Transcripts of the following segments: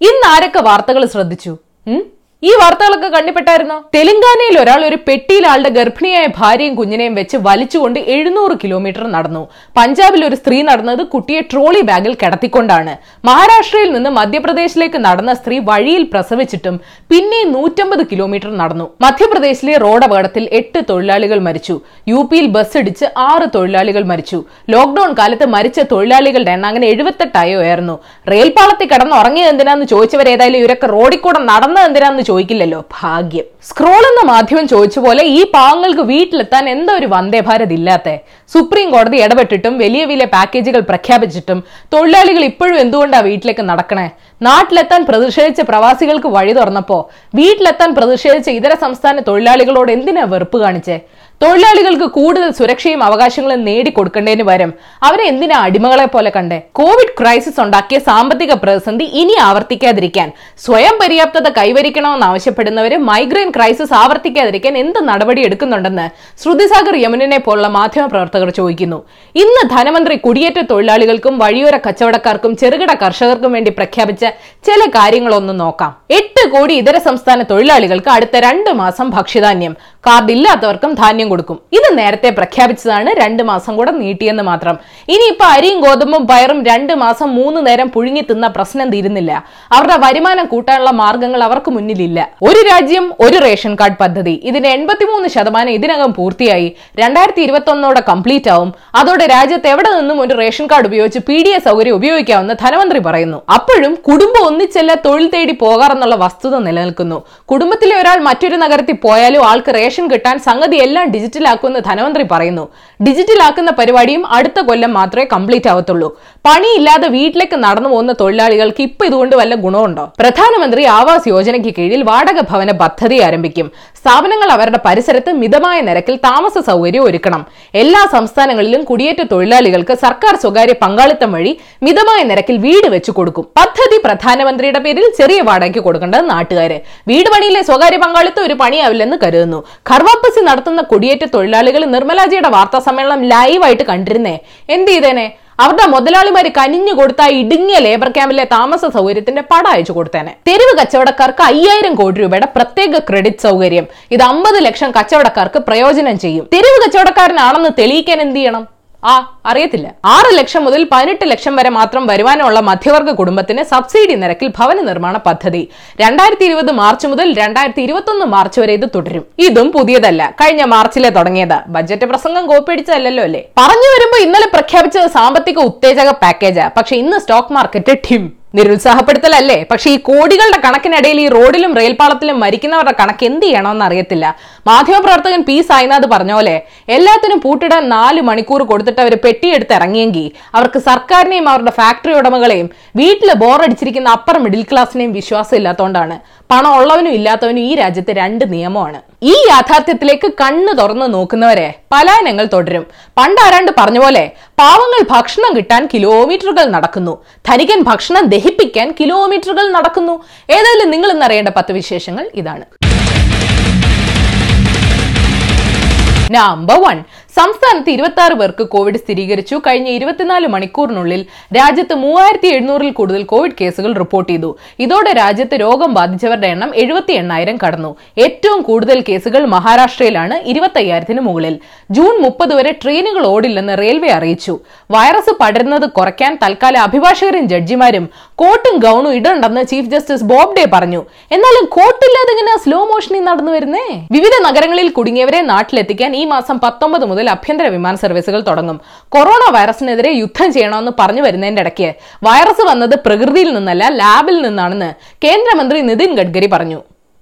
ഇന്ന് ആരൊക്കെ വാർത്തകൾ ശ്രദ്ധിച്ചു? ഈ വാർത്തകളൊക്കെ കണ്ണിപ്പെട്ടായിരുന്നോ? തെലങ്കാനയിൽ ഒരാൾ ഒരു പെട്ടിയിൽ ആളുടെ ഗർഭിണിയായ ഭാര്യയും കുഞ്ഞിനെയും വെച്ച് വലിച്ചുകൊണ്ട് എഴുന്നൂറ് കിലോമീറ്റർ നടന്നു. പഞ്ചാബിൽ ഒരു സ്ത്രീ നടന്നത് കുട്ടിയെ ട്രോളി ബാഗിൽ കിടത്തിക്കൊണ്ടാണ്. മഹാരാഷ്ട്രയിൽ നിന്ന് മധ്യപ്രദേശിലേക്ക് നടന്ന സ്ത്രീ വഴിയിൽ പ്രസവിച്ചിട്ടും പിന്നെ നൂറ്റമ്പത് കിലോമീറ്റർ നടന്നു. മധ്യപ്രദേശിലെ റോഡ് അപകടത്തിൽ എട്ട് തൊഴിലാളികൾ മരിച്ചു. യു പിയിൽ ബസ് ഇടിച്ച് ആറ് തൊഴിലാളികൾ മരിച്ചു. ലോക്ഡൌൺ കാലത്ത് മരിച്ച തൊഴിലാളികളുടെ എണ്ണം അങ്ങനെ എഴുപത്തെട്ടായി ഉയർന്നു റെയിൽപാളത്തിൽ കിടന്ന് ഉറങ്ങിയത് എന്തിനാന്ന് ചോദിച്ചവരേതായാലും ഇവരൊക്കെ റോഡിൽ കൂടെ നടന്നത് എന്തിനാന്ന് ചോദിക്കില്ലല്ലോ? ഭാഗ്യം. സ്ക്രോൾ എന്ന മാധ്യമം ചോദിച്ച പോലെ ഈ പാവങ്ങൾക്ക് വീട്ടിലെത്താൻ എന്താ ഒരു വന്ദേ ഭാരത് ഇല്ലാത്തെ? സുപ്രീം കോടതി ഇടപെട്ടിട്ടും വലിയ വലിയ പാക്കേജുകൾ പ്രഖ്യാപിച്ചിട്ടും തൊഴിലാളികൾ ഇപ്പോഴും എന്തുകൊണ്ടാ വീട്ടിലേക്ക് നടക്കണേ? നാട്ടിലെത്താൻ പ്രതിഷേധിച്ച പ്രവാസികൾക്ക് വഴി തുറന്നപ്പോ വീട്ടിലെത്താൻ പ്രതിഷേധിച്ച ഇതര സംസ്ഥാന തൊഴിലാളികളോട് എന്തിനാ വെറുപ്പ് കാണിച്ചേ? തൊഴിലാളികൾക്ക് കൂടുതൽ സുരക്ഷയും അവകാശങ്ങളും നേടിക്കൊടുക്കേണ്ടതിന് പകരം അവരെ എന്തിനാ അടിമകളെ പോലെ കണ്ടേ? കോവിഡ് ക്രൈസിസ് ഉണ്ടാക്കിയ സാമ്പത്തിക പ്രതിസന്ധി ഇനി ആവർത്തിക്കാതിരിക്കാൻ. സ്വയം പര്യാപ്തത കൈവരിക്കണമെന്ന് ആവശ്യപ്പെടുന്നവര് മൈഗ്രെയിൻ ക്രൈസിസ് ആവർത്തിക്കാതിരിക്കാൻ എന്ത് നടപടി എടുക്കുന്നുണ്ടെന്ന് ശ്രുതിസാഗർ യമുനെ പോലുള്ള മാധ്യമപ്രവർത്തകർ ചോദിക്കുന്നു. ഇന്ന് ധനമന്ത്രി കുടിയേറ്റ തൊഴിലാളികൾക്കും വഴിയോര കച്ചവടക്കാർക്കും ചെറുകിട കർഷകർക്കും വേണ്ടി പ്രഖ്യാപിച്ച ചില കാര്യങ്ങളൊന്നും നോക്കാം. എട്ട് കോടി ഇതര സംസ്ഥാന തൊഴിലാളികൾക്ക് അടുത്ത രണ്ട് മാസം ഭക്ഷ്യധാന്യം. കാർഡ് ഇല്ലാത്തവർക്കും ധാന്യം കൊടുക്കും. ഇത് നേരത്തെ പ്രഖ്യാപിച്ചതാണ് രണ്ട് മാസം കൂടെ നീട്ടിയെന്ന് മാത്രം. ഇനിയിപ്പോ അരിയും ഗോതമ്പും പയറും രണ്ട് മാസം മൂന്ന് നേരം പുഴുങ്ങി തിന്ന പ്രശ്നം തീരുന്നില്ല. അവരുടെ വരുമാനം കൂട്ടാനുള്ള മാർഗങ്ങൾ അവർക്ക് മുന്നിലില്ല. ഒരു രാജ്യം ഒരു റേഷൻ കാർഡ് പദ്ധതി. ഇതിന്റെ എൺപത്തിമൂന്ന് ശതമാനം ഇതിനകം പൂർത്തിയായി. രണ്ടായിരത്തി ഇരുപത്തി ഒന്നോടെ കംപ്ലീറ്റ് ആവും. അതോടെ രാജ്യത്ത് എവിടെ നിന്നും ഒരു റേഷൻ കാർഡ് ഉപയോഗിച്ച് പി ഡി എസ് സൗകര്യം ഉപയോഗിക്കാമെന്ന് ധനമന്ത്രി പറയുന്നു. അപ്പോഴും കുടുംബം ഒന്നിച്ചല്ല തൊഴിൽ തേടി പോകാറെന്നുള്ള വസ്തുത നിലനിൽക്കുന്നു. കുടുംബത്തിലെ ഒരാൾ മറ്റൊരു നഗരത്തിൽ പോയാലും ആൾക്ക് റേഷൻ കിട്ടാൻ സംഗതി എല്ലാം ഡിജിറ്റലാക്കുമെന്ന് ധനമന്ത്രി പറയുന്നു. ഡിജിറ്റലാക്കുന്ന പരിപാടിയും അടുത്ത കൊല്ലം മാത്രമേ കംപ്ലീറ്റ് ആവത്തുള്ളൂ. പണിയില്ലാതെ വീട്ടിലേക്ക് നടന്നു പോകുന്ന തൊഴിലാളികൾക്ക് ഇപ്പൊ ഇതുകൊണ്ട് വല്ല ഗുണമുണ്ടോ? പ്രധാനമന്ത്രി ആവാസ് യോജനയ്ക്ക് കീഴിൽ വാടക ഭവന പദ്ധതി ആരംഭിക്കും. സ്ഥാപനങ്ങൾ അവരുടെ പരിസരത്ത് മിതമായ നിരക്കിൽ താമസ സൗകര്യം ഒരുക്കണം. എല്ലാ സംസ്ഥാനങ്ങളിലും കുടിയേറ്റ തൊഴിലാളികൾക്ക് സർക്കാർ സ്വകാര്യ പങ്കാളിത്തം വഴി മിതമായ നിരക്കിൽ വീട് വെച്ചു കൊടുക്കും. പദ്ധതി പ്രധാനമന്ത്രിയുടെ പേരിൽ ചെറിയ വാടകയ്ക്ക് കൊടുക്കേണ്ടത് നാട്ടുകാര്. വീട് പണിയിലെ സ്വകാര്യ പങ്കാളിത്തം ഒരു പണിയാവില്ലെന്ന് കരുതുന്നു. ഖർവാപ്പസി നടത്തുന്ന കുടിയേറ്റ തൊഴിലാളികൾ നിർമ്മലാജിയുടെ വാർത്താ സമ്മേളനം ലൈവായിട്ട് കണ്ടിരുന്നേ. എന്ത് ചെയ്തേനെ? അവരുടെ മുതലാളിമാര് കനിഞ്ഞു കൊടുത്ത ഇടുങ്ങിയ ലേബർ ക്യാമ്പിലെ താമസ സൗകര്യത്തിന്റെ പടം അയച്ചു കൊടുത്തേനെ. തെരുവ് കച്ചവടക്കാർക്ക് അയ്യായിരം കോടി രൂപയുടെ പ്രത്യേക ക്രെഡിറ്റ് സൗകര്യം. ഇത് അമ്പത് ലക്ഷം കച്ചവടക്കാർക്ക് പ്രയോജനം ചെയ്യും. തെരുവ് കച്ചവടക്കാരനാണെന്ന് തെളിയിക്കാൻ എന്ത് ചെയ്യണം? ആ അറിയത്തില്ല. ആറ് ലക്ഷം മുതൽ പതിനെട്ട് ലക്ഷം വരെ മാത്രം വരുമാനമുള്ള മധ്യവർഗ കുടുംബത്തിന് സബ്സിഡി നിരക്കിൽ ഭവന നിർമ്മാണ പദ്ധതി. രണ്ടായിരത്തി ഇരുപത് മാർച്ച് മുതൽ രണ്ടായിരത്തി ഇരുപത്തി ഒന്ന് മാർച്ച് വരെ ഇത് തുടരും. ഇതും പുതിയതല്ല. കഴിഞ്ഞ മാർച്ചിലെ തുടങ്ങിയത്. ബജറ്റ് പ്രസംഗം കോപ്പിയടിച്ചതല്ലോ അല്ലേ? പറഞ്ഞു വരുമ്പോൾ ഇന്നലെ പ്രഖ്യാപിച്ചത് സാമ്പത്തിക ഉത്തേജക പാക്കേജാ. പക്ഷെ ഇന്ന് സ്റ്റോക്ക് മാർക്കറ്റ് ഠിം നിരുത്സാഹപ്പെടുത്തലല്ലേ? പക്ഷേ ഈ കോടികളുടെ കണക്കിനിടയിൽ ഈ റോഡിലും റെയിൽപാളത്തിലും മരിക്കുന്നവരുടെ കണക്ക് എന്ത് ചെയ്യണമെന്ന് അറിയത്തില്ല. മാധ്യമപ്രവർത്തകൻ പി. സായിനാഥ് പറഞ്ഞ പോലെ എല്ലാത്തിനും പൂട്ടിടാൻ നാല് മണിക്കൂർ കൊടുത്തിട്ട് അവർ പെട്ടിയെടുത്ത് ഇറങ്ങിയെങ്കിൽ അവർക്ക് സർക്കാരിനെയും അവരുടെ ഫാക്ടറി ഉടമകളെയും വീട്ടിൽ ബോറടിച്ചിരിക്കുന്ന അപ്പർ മിഡിൽ ക്ലാസ്സിനെയും വിശ്വാസം ഇല്ലാത്തതുകൊണ്ടാണ് പണം ഉള്ളവനും ഇല്ലാത്തവനും ഈ രാജ്യത്തെ രണ്ട് നിയമമാണ്. ഈ യാഥാർത്ഥ്യത്തിലേക്ക് കണ്ണു തുറന്ന് നോക്കുന്നവരെ പലായനങ്ങൾ തുടരും. പണ്ട് ആരാണ്ട് പറഞ്ഞ പോലെ പാവങ്ങൾ ഭക്ഷണം കിട്ടാൻ കിലോമീറ്ററുകൾ നടക്കുന്നു. ധനികൻ ഭക്ഷണം ദഹിപ്പിക്കാൻ കിലോമീറ്ററുകൾ നടക്കുന്നു. ഏതായാലും നിങ്ങൾ ഇന്നറിയേണ്ട പത്ത് വിശേഷങ്ങൾ ഇതാണ്. നമ്പർ വൺ സംസ്ഥാനത്ത് ഇരുപത്തി ആറ് പേർക്ക് കോവിഡ് സ്ഥിരീകരിച്ചു. കഴിഞ്ഞ ഇരുപത്തിനാല് മണിക്കൂറിനുള്ളിൽ രാജ്യത്ത് മൂവായിരത്തി എഴുന്നൂറിൽ കൂടുതൽ കോവിഡ് കേസുകൾ റിപ്പോർട്ട് ചെയ്തു. ഇതോടെ രാജ്യത്ത് രോഗം ബാധിച്ചവരുടെ എണ്ണം എഴുപത്തി എണ്ണായിരം കടന്നു. ഏറ്റവും കൂടുതൽ കേസുകൾ മഹാരാഷ്ട്രയിലാണ് ഇരുപത്തി അയ്യായിരത്തിന് മുകളിൽ. ജൂൺ മുപ്പത് വരെ ട്രെയിനുകൾ ഓടില്ലെന്ന് റെയിൽവേ അറിയിച്ചു. വൈറസ് പടരുന്നത് കുറയ്ക്കാൻ തൽക്കാലം അഭിഭാഷകരും ജഡ്ജിമാരും കോട്ടും ഗൗണും ഇടണ്ടെന്ന് ചീഫ് ജസ്റ്റിസ് ബോബ്ഡെ പറഞ്ഞു. എന്നാലും കോട്ടില്ലാതെ ഇങ്ങനെ സ്ലോ മോഷനിൽ നടന്നു വരുന്നേ വിവിധ നഗരങ്ങളിൽ കുടുങ്ങിയവരെ നാട്ടിലെത്തിക്കാൻ ഈ മാസം പത്തൊമ്പത് മുതൽ ആഭ്യന്തര വിമാന സർവീസുകൾ തുടങ്ങും. കൊറോണ വൈറസിനെതിരെ യുദ്ധം ചെയ്യണമെന്ന് പറഞ്ഞു വരുന്നതിന്റെ ഇടയ്ക്ക് വൈറസ് വന്നത് പ്രകൃതിയിൽ നിന്നല്ല ലാബിൽ നിന്നാണെന്ന് കേന്ദ്രമന്ത്രി നിതിൻ ഗഡ്കരി പറഞ്ഞു.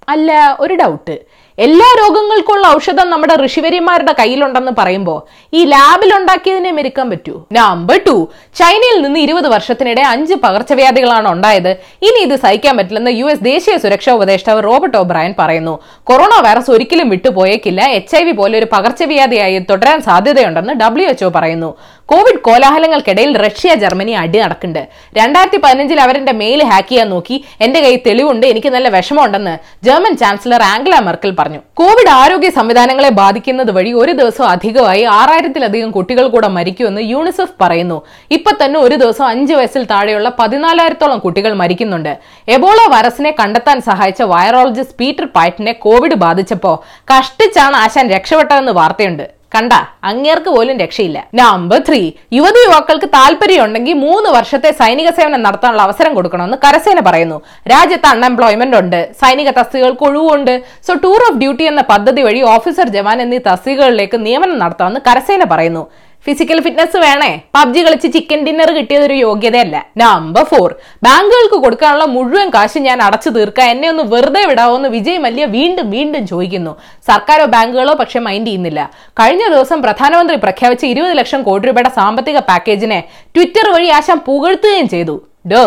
അല്ല ഒരു ഡൗട്ട് എല്ലാ രോഗങ്ങൾക്കുള്ള ഔഷധം നമ്മുടെ ഋഷിവര്യന്മാരുടെ കയ്യിലുണ്ടെന്ന് പറയുമ്പോൾ ഈ ലാബിൽ ഉണ്ടാക്കിയതിനെ മെരുക്കാൻ പറ്റൂ. നമ്പർ ടു ചൈനയിൽ നിന്ന് ഇരുപത് വർഷത്തിനിടെ അഞ്ച് പകർച്ചവ്യാധികളാണ് ഉണ്ടായത്. ഇനി ഇത് സഹിക്കാൻ പറ്റില്ലെന്ന് യു എസ് ദേശീയ സുരക്ഷാ ഉപദേഷ്ടാവ് റോബർട്ട് ഒബ്രയൻ പറയുന്നു. കൊറോണ വൈറസ് ഒരിക്കലും വിട്ടുപോയേക്കില്ല. എച്ച് ഐ വി പോലെ ഒരു പകർച്ചവ്യാധിയായി തുടരാൻ സാധ്യതയുണ്ടെന്ന് ഡബ്ല്യു എച്ച്ഒ പറയുന്നു. കോവിഡ് കോലാഹലങ്ങൾക്കിടയിൽ റഷ്യ ജർമ്മനി അടി നടക്കുന്നുണ്ട്. രണ്ടായിരത്തി പതിനഞ്ചിൽ അവരെന്റെ മെയിൽ ഹാക്ക് ചെയ്യാൻ നോക്കി. എന്റെ കയ്യിൽ തെളിവുണ്ട് എനിക്ക് നല്ല വിഷമമുണ്ടെന്ന് ജർമ്മൻ ചാൻസലർ ആംഗല മെർക്കൽ പറഞ്ഞു. കോവിഡ് ആരോഗ്യ സംവിധാനങ്ങളെ ബാധിക്കുന്നത് വഴി ഒരു ദിവസം അധികമായി ആറായിരത്തിലധികം കുട്ടികൾ കൂടെ മരിക്കുമെന്ന് യൂണിസെഫ് പറയുന്നു. ഇപ്പൊ തന്നെ ഒരു ദിവസം അഞ്ച് വയസ്സിൽ താഴെയുള്ള പതിനാലായിരത്തോളം കുട്ടികൾ മരിക്കുന്നുണ്ട്. എബോള വൈറസിനെ കണ്ടെത്താൻ സഹായിച്ച വൈറോളജിസ്റ്റ് പീറ്റർ പൈറ്റിനെ കോവിഡ് ബാധിച്ചപ്പോ കഷ്ടിച്ചാണ് ആശാൻ രക്ഷപ്പെട്ടതെന്ന് വാർത്തയുണ്ട്. കണ്ട അങ്ങേർക്ക് പോലും രക്ഷയില്ല. നമ്പർ ത്രീ യുവതി യുവാക്കൾക്ക് താല്പര്യമുണ്ടെങ്കിൽ മൂന്ന് വർഷത്തെ സൈനിക സേവനം നടത്താനുള്ള അവസരം കൊടുക്കണമെന്ന് കരസേന പറയുന്നു. രാജ്യത്ത് അൺഎംപ്ലോയ്മെന്റ് ഉണ്ട് സൈനിക തസ്തികകൾക്ക് ഒഴിവുണ്ട്. സോ ടൂർ ഓഫ് ഡ്യൂട്ടി എന്ന പദ്ധതി വഴി ഓഫീസർ ജവാൻ എന്നീ തസ്തികകളിലേക്ക് നിയമനം നടത്താമെന്ന് കരസേന പറയുന്നു. ഫിസിക്കൽ ഫിറ്റ്നസ് വേണേ. പബ്ജി കളിച്ച് ചിക്കൻ ഡിന്നർ കിട്ടിയതൊരു യോഗ്യതയല്ല. നമ്പർ ഫോർ ബാങ്കുകൾക്ക് കൊടുക്കാനുള്ള മുഴുവൻ കാശ് ഞാൻ അടച്ചു തീർക്കാൻ എന്നെ ഒന്ന് വെറുതെ വിടാവോ എന്ന് വിജയ് മല്യ വീണ്ടും വീണ്ടും ചോദിക്കുന്നു. സർക്കാരോ ബാങ്കുകളോ പക്ഷെ മൈൻഡ് ചെയ്യുന്നില്ല. കഴിഞ്ഞ ദിവസം പ്രധാനമന്ത്രി പ്രഖ്യാപിച്ച ഇരുപത് ലക്ഷം കോടി രൂപയുടെ സാമ്പത്തിക പാക്കേജിനെ ട്വിറ്റർ വഴി ആശാൻ പുകഴ്ത്തുകയും ചെയ്തു. ഡോ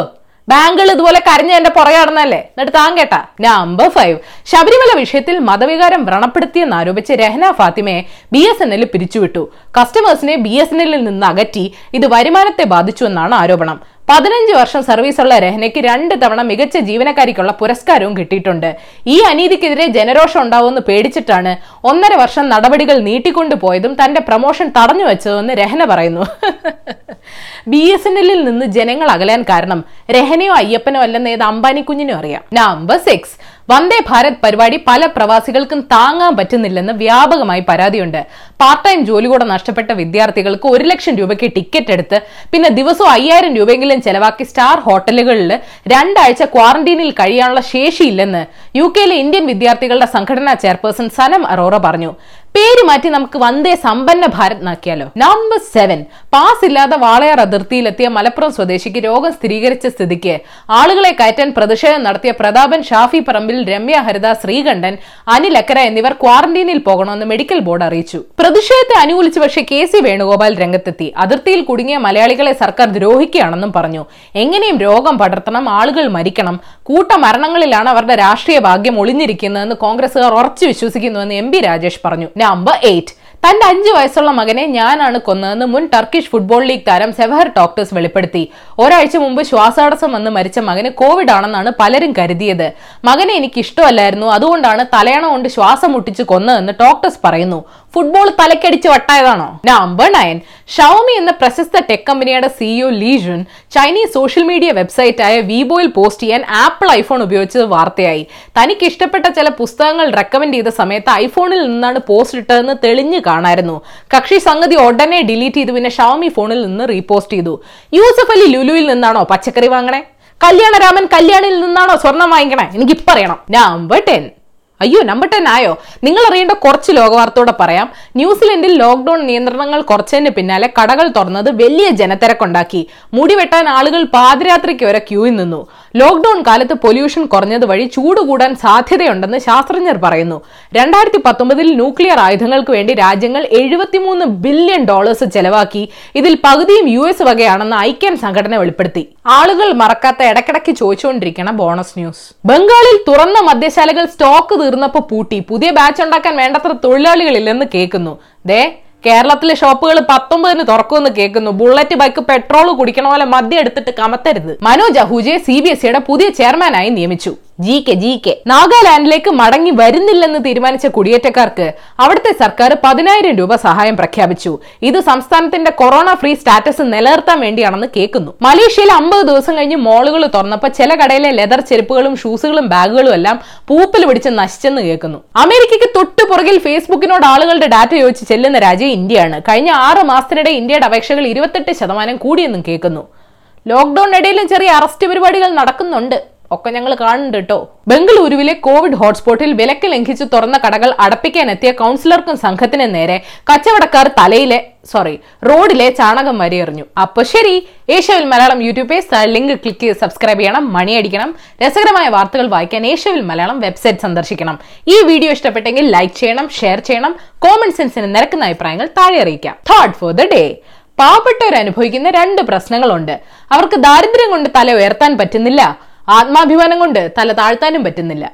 ബാങ്കുകൾ ഇതുപോലെ കരഞ്ഞ് എന്റെ പുറകെ നടന്നല്ലേ എന്നിട്ട് താൻ കേട്ടാ നമ്പർ ഫൈവ് ശബരിമല വിഷയത്തിൽ മതവികാരം വ്രണപ്പെടുത്തിയെന്ന് ആരോപിച്ച് രഹന ഫാത്തിമയെ ബി എസ് എൻ എൽ പിരിച്ചുവിട്ടു. കസ്റ്റമേഴ്സിനെ ബി എസ് എൻ എല്ലിൽ നിന്ന് അകറ്റി ഇത് വരുമാനത്തെ ബാധിച്ചുവെന്നാണ് ആരോപണം. പതിനഞ്ച് വർഷം സർവീസുള്ള രഹനയ്ക്ക് രണ്ട് തവണ മികച്ച ജീവനക്കാരിക്കുള്ള പുരസ്കാരവും കിട്ടിയിട്ടുണ്ട്. ഈ അനീതിക്കെതിരെ ജനരോഷം ഉണ്ടാവുമെന്ന് പേടിച്ചിട്ടാണ് ഒന്നര വർഷം നടപടികൾ നീട്ടിക്കൊണ്ടുപോയതും തന്റെ പ്രൊമോഷൻ തടഞ്ഞു വെച്ചതെന്ന് രഹന പറയുന്നു. ബി എസ് എൻ എല്ലിൽ നിന്ന് ജനങ്ങൾ അകലാൻ കാരണം രഹനയോ അയ്യപ്പനോ അല്ലെന്ന് ഏത് അംബാനി കുഞ്ഞിനും അറിയാം. നമ്പർ സിക്സ് വന്ദേ ഭാരത് പരിപാടി പല പ്രവാസികൾക്കും താങ്ങാൻ പറ്റുന്നില്ലെന്ന് വ്യാപകമായി പരാതിയുണ്ട്. പാർട്ട് ടൈം ജോലി കൂടെ നഷ്ടപ്പെട്ട വിദ്യാർത്ഥികൾക്ക് ഒരു ലക്ഷം രൂപയ്ക്ക് ടിക്കറ്റ് എടുത്ത് പിന്നെ ദിവസവും അയ്യായിരം രൂപയെങ്കിലും ചെലവാക്കി സ്റ്റാർ ഹോട്ടലുകളിൽ രണ്ടാഴ്ച ക്വാറന്റീനിൽ കഴിയാനുള്ള ശേഷിയില്ലെന്ന് യു കെയിലെ ഇന്ത്യൻ വിദ്യാർത്ഥികളുടെ സംഘടനാ ചെയർപേഴ്സൺ സനം അറോറ പറഞ്ഞു. പേര് മാറ്റി നമുക്ക് വന്ദേ സമ്പന്ന ഭാരത് നാക്കിയാലോ നമ്പർ സെവൻ പാസ് ഇല്ലാതെ വാളയാർ അതിർത്തിയിലെത്തിയ മലപ്പുറം സ്വദേശിക്ക് രോഗം സ്ഥിരീകരിച്ച സ്ഥിതിക്ക് ആളുകളെ കയറ്റാൻ പ്രതിഷേധം നടത്തിയ പ്രതാപൻ ഷാഫി പറമ്പിൽ രമ്യ ഹരിത ശ്രീകണ്ഠൻ അനിൽ അക്കര എന്നിവർ ക്വാറന്റീനിൽ പോകണമെന്ന് മെഡിക്കൽ ബോർഡ് അറിയിച്ചു. പ്രതിഷേധത്തെ അനുകൂലിച്ച് പക്ഷേ കെ സി വേണുഗോപാൽ രംഗത്തെത്തി. അതിർത്തിയിൽ കുടുങ്ങിയ മലയാളികളെ സർക്കാർ ദ്രോഹിക്കുകയാണെന്നും പറഞ്ഞു. എങ്ങനെയും രോഗം പടർത്തണം ആളുകൾ മരിക്കണം. കൂട്ടമരണങ്ങളിലാണ് അവരുടെ രാഷ്ട്രീയ ഭാഗ്യം ഒളിഞ്ഞിരിക്കുന്നതെന്ന് കോൺഗ്രസുകാർ ഉറച്ചു വിശ്വസിക്കുന്നുവെന്ന് എം പി രാജേഷ് പറഞ്ഞു. നമ്പർ എയ്റ്റ് തന്റെ അഞ്ചു വയസ്സുള്ള മകനെ ഞാനാണ് കൊന്നതെന്ന് മുൻ ടർക്കിഷ് ഫുട്ബോൾ ലീഗ് താരം സെവഹർ ടോക്ടേഴ്സ് വെളിപ്പെടുത്തി. ഒരാഴ്ച മുമ്പ് ശ്വാസതടസ്സം വന്ന് മരിച്ച മകന് കോവിഡ് ആണെന്നാണ് പലരും കരുതിയത്. മകനെ എനിക്ക് ഇഷ്ടമല്ലായിരുന്നു അതുകൊണ്ടാണ് തലയണ കൊണ്ട് ശ്വാസം മുട്ടിച്ച് കൊന്നതെന്ന് ടോക്ടേഴ്സ് പറയുന്നു. ഫുട്ബോൾ തലക്കടിച്ച് വട്ടായതാണോ? നമ്പർ നയൻ ഷൗമി എന്ന പ്രശസ്ത ടെക് കമ്പനിയുടെ CEO Lei Jun Chinese social media വെബ്സൈറ്റായ വീബോയിൽ പോസ്റ്റ് ചെയ്യാൻ ആപ്പിൾ ഐഫോൺ ഉപയോഗിച്ചത് വാർത്തയായി. തനിക്ക് ഇഷ്ടപ്പെട്ട ചില പുസ്തകങ്ങൾ റെക്കമെൻഡ് ചെയ്ത സമയത്ത് ഐഫോണിൽ നിന്നാണ് പോസ്റ്റ് ഇട്ടതെന്ന് തെളിഞ്ഞു കാണായിരുന്നു. കക്ഷി സംഗതി ഉടനെ ഡിലീറ്റ് ചെയ്തു. പിന്നെ ഷവമി ഫോണിൽ നിന്ന് റീപോസ്റ്റ് ചെയ്തു. യൂസഫ് അലി ലുലുവിൽ നിന്നാണോ പച്ചക്കറി വാങ്ങണേ? കല്യാണരാമൻ കല്യാണിൽ നിന്നാണോ സ്വർണം വാങ്ങിക്കണേ? എനിക്ക് പറയണം നമ്പർ ടെൻ അയ്യോ നമ്പർ ടെൻ ആയോ? നിങ്ങൾ അറിയേണ്ട കുറച്ച് ലോകവാർത്തയോടെ പറയാം. ന്യൂസിലൻഡിൽ ലോക്ക്ഡൌൺ നിയന്ത്രണങ്ങൾ കുറച്ചതിന് പിന്നാലെ കടകൾ തുറന്നത് വലിയ ജനത്തിരക്കുണ്ടാക്കി. മുടി വെട്ടാൻ ആളുകൾ പാതിരാത്രിക്ക് വരെ ക്യൂയിൽ നിന്നു. ലോക്ക്ഡൌൺ കാലത്ത് പൊല്യൂഷൻ കുറഞ്ഞത് വഴി ചൂട് കൂടാൻ സാധ്യതയുണ്ടെന്ന് ശാസ്ത്രജ്ഞർ പറയുന്നു. രണ്ടായിരത്തി പത്തൊമ്പതിൽ ന്യൂക്ലിയർ ആയുധങ്ങൾക്ക് വേണ്ടി രാജ്യങ്ങൾ എഴുപത്തിമൂന്ന് ബില്യൺ ഡോളേഴ്സ് ചെലവാക്കി. ഇതിൽ പകുതിയും യു എസ് വകയാണെന്ന് ഐക്യൻ സംഘടന വെളിപ്പെടുത്തി. ആളുകൾ മറക്കാത്ത ഇടക്കിടയ്ക്ക് ചോദിച്ചുകൊണ്ടിരിക്കണം ബോണസ് ന്യൂസ്. ബംഗാളിൽ തുറന്ന മദ്യശാലകൾ സ്റ്റോക്ക് തീർന്നപ്പോൾ പൂട്ടി. പുതിയ ബാച്ച് ഉണ്ടാക്കാൻ വേണ്ടത്ര തൊഴിലാളികളില്ലെന്ന് കേൾക്കുന്നു. ദേ കേരളത്തിലെ ഷോപ്പുകൾ പത്തൊമ്പതിന് തുറക്കുമെന്ന് കേൾക്കുന്നു. ബുള്ളറ്റ് ബൈക്ക് പെട്രോൾ കുടിക്കണ പോലെ മദ്യം എടുത്തിട്ട് കമത്തരുത്. മനോജ് അഹൂജയെ സി ബി എസ് സിയുടെ പുതിയ ചെയർമാനായി നിയമിച്ചു. ജി കെ ജി കെ നാഗാലാൻഡിലേക്ക് മടങ്ങി വരുന്നില്ലെന്ന് തീരുമാനിച്ച കുടിയേറ്റക്കാർക്ക് അവിടുത്തെ സർക്കാർ പതിനായിരം രൂപ സഹായം പ്രഖ്യാപിച്ചു. ഇത് സംസ്ഥാനത്തിന്റെ കൊറോണ ഫ്രീ സ്റ്റാറ്റസ് നിലനിർത്താൻ വേണ്ടിയാണെന്ന് കേൾക്കുന്നു. മലേഷ്യയിൽ അമ്പത് ദിവസം കഴിഞ്ഞ് മോളുകൾ തുറന്നപ്പോൾ ചില കടയിലെ ലെതർ ചെരുപ്പുകളും ഷൂസുകളും ബാഗുകളും എല്ലാം പൂപ്പിൽ പിടിച്ച് നശിച്ചെന്ന് കേൾക്കുന്നു. അമേരിക്കയ്ക്ക് തൊട്ടു പുറകിൽ ഫേസ്ബുക്കിനോട് ആളുകളുടെ ഡാറ്റ ചോദിച്ച് ചെല്ലുന്ന രാജ്യം ഇന്ത്യയാണ്. കഴിഞ്ഞ ആറ് മാസത്തിനിടെ ഇന്ത്യയുടെ അപേക്ഷകൾ ഇരുപത്തെട്ട് ശതമാനം കൂടിയെന്നും കേൾക്കുന്നു. ഇടയിലും ചെറിയ അറസ്റ്റ് പരിപാടികൾ നടക്കുന്നുണ്ട്. ഒക്കെ ഞങ്ങൾ കാണുന്നുണ്ട് കേട്ടോ ബംഗളൂരുവിലെ കോവിഡ് ഹോട്ട്സ്പോട്ടിൽ വിലക്ക് ലംഘിച്ച് തുറന്ന കടകൾ അടപ്പിക്കാനെത്തിയ കൗൺസിലർക്കും സംഘത്തിന് നേരെ കച്ചവടക്കാർ തലയിലെ സോറി റോഡിലെ ചാണകം വരെ എറിഞ്ഞു. അപ്പൊ ശരി ഏഷ്യവിൽ Malayalam YouTube page link click ചെയ്ത് സബ്സ്ക്രൈബ് ചെയ്യണം മണിയടിക്കണം രസകരമായ വാർത്തകൾ വായിക്കാൻ ഏഷ്യവിൽ മലയാളം വെബ്സൈറ്റ് സന്ദർശിക്കണം. ഈ വീഡിയോ ഇഷ്ടപ്പെട്ടെങ്കിൽ ലൈക്ക് ചെയ്യണം ഷെയർ ചെയ്യണം കോമൺ സെൻസിന് നിരക്കുന്ന അഭിപ്രായങ്ങൾ താഴെ അറിയിക്കാം. തോട്ട് ഫോർ ദ ഡേ പാവപ്പെട്ടവർ അനുഭവിക്കുന്ന രണ്ട് പ്രശ്നങ്ങളുണ്ട്. അവർക്ക് ദാരിദ്ര്യം കൊണ്ട് തല ഉയർത്താൻ പറ്റുന്നില്ല. ആത്മാഭിമാനം കൊണ്ട് തല താഴ്ത്താനും പറ്റുന്നില്ല